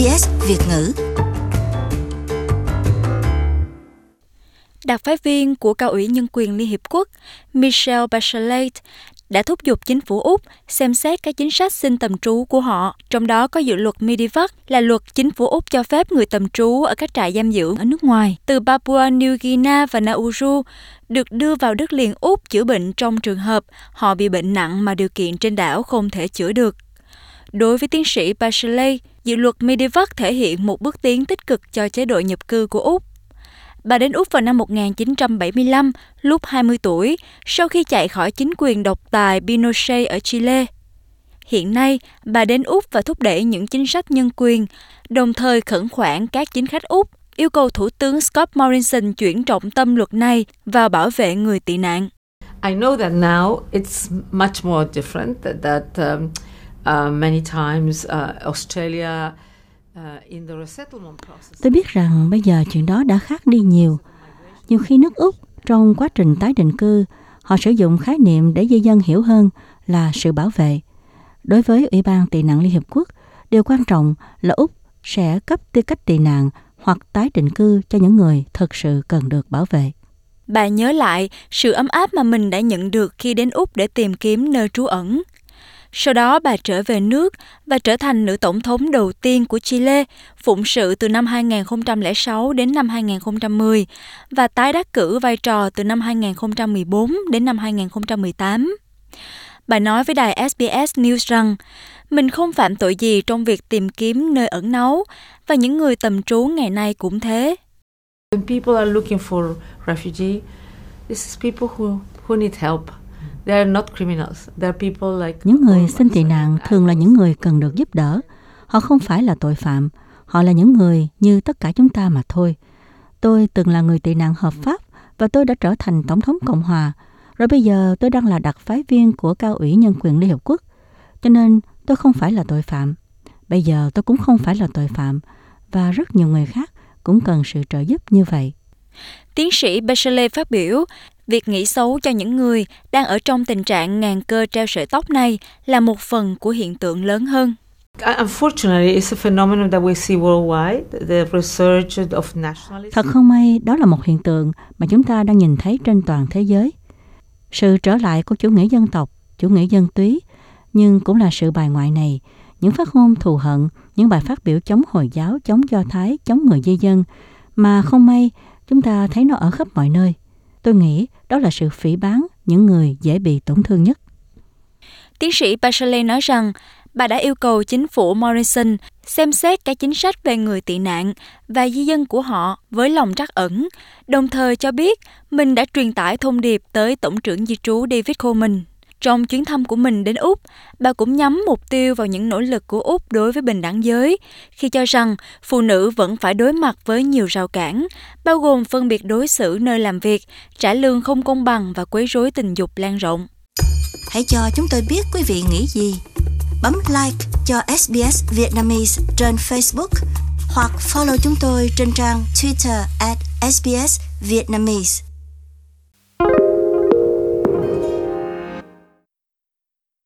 SBS Việt ngữ. Đặc phái viên của Cao ủy Nhân quyền Liên Hiệp Quốc Michelle Bachelet đã thúc giục chính phủ Úc xem xét các chính sách xin tầm trú của họ, trong đó có dự luật Medivac là luật chính phủ Úc cho phép người tầm trú ở các trại giam giữ ở nước ngoài từ Papua New Guinea và Nauru được đưa vào đất liền Úc chữa bệnh trong trường hợp họ bị bệnh nặng mà điều kiện trên đảo không thể chữa được. Đối với tiến sĩ Bachelet, dự luật Medivac thể hiện một bước tiến tích cực cho chế độ nhập cư của Úc. Bà đến Úc vào năm 1975, lúc 20 tuổi, sau khi chạy khỏi chính quyền độc tài Pinochet ở Chile. Hiện nay, bà đến Úc và thúc đẩy những chính sách nhân quyền, đồng thời khẩn khoản các chính khách Úc yêu cầu Thủ tướng Scott Morrison chuyển trọng tâm luật này vào bảo vệ người tị nạn. I know that now it's much more different that, that um, many times uh, Australia Tôi biết rằng bây giờ chuyện đó đã khác đi nhiều. Nhiều khi nước Úc trong quá trình tái định cư, họ sử dụng khái niệm để di dân hiểu hơn là sự bảo vệ. Đối với Ủy ban tị nạn Liên Hiệp Quốc, điều quan trọng là Úc sẽ cấp tư cách tị nạn hoặc tái định cư cho những người thực sự cần được bảo vệ. Bà nhớ lại sự ấm áp mà mình đã nhận được khi đến Úc để tìm kiếm nơi trú ẩn. Sau đó bà trở về nước và trở thành nữ tổng thống đầu tiên của Chile, phụng sự từ năm 2006 đến năm 2010 và tái đắc cử vai trò từ năm 2014 đến năm 2018. Bà nói với đài SBS News rằng mình không phạm tội gì trong việc tìm kiếm nơi ẩn náu và những người tầm trú ngày nay cũng thế. When people are looking for refugee, this is people who, who need help. Những người xin tị nạn thường là những người cần được giúp đỡ. Họ không phải là tội phạm. Họ là những người như tất cả chúng ta mà thôi. Tôi từng là người tị nạn hợp pháp và tôi đã trở thành Tổng thống Cộng Hòa. Rồi bây giờ tôi đang là đặc phái viên của Cao ủy Nhân quyền Liên Hợp Quốc. Cho nên tôi không phải là tội phạm. Bây giờ tôi cũng không phải là tội phạm. Và rất nhiều người khác cũng cần sự trợ giúp như vậy. Tiến sĩ Bachelet phát biểu, Việc nghĩ xấu cho những người đang ở trong tình trạng ngàn cơ treo sợi tóc này là một phần của hiện tượng lớn hơn. Thật không may, đó là một hiện tượng mà chúng ta đang nhìn thấy trên toàn thế giới. Sự trở lại của chủ nghĩa dân tộc, chủ nghĩa dân túy, nhưng cũng là sự bài ngoại này, những phát ngôn thù hận, những bài phát biểu chống Hồi giáo, chống Do Thái, chống người di dân, mà không may chúng ta thấy nó ở khắp mọi nơi. Tôi nghĩ đó là sự phỉ bán những người dễ bị tổn thương nhất. Tiến sĩ Bachelet nói rằng bà đã yêu cầu chính phủ Morrison xem xét các chính sách về người tị nạn và di dân của họ với lòng trắc ẩn, đồng thời cho biết mình đã truyền tải thông điệp tới Tổng trưởng Di trú David Coleman. Trong chuyến thăm của mình đến Úc, bà cũng nhắm mục tiêu vào những nỗ lực của Úc đối với bình đẳng giới, khi cho rằng phụ nữ vẫn phải đối mặt với nhiều rào cản, bao gồm phân biệt đối xử nơi làm việc, trả lương không công bằng và quấy rối tình dục lan rộng. Hãy cho chúng tôi biết quý vị nghĩ gì. Bấm like cho SBS Vietnamese trên Facebook hoặc follow chúng tôi trên trang Twitter at SBS Vietnamese.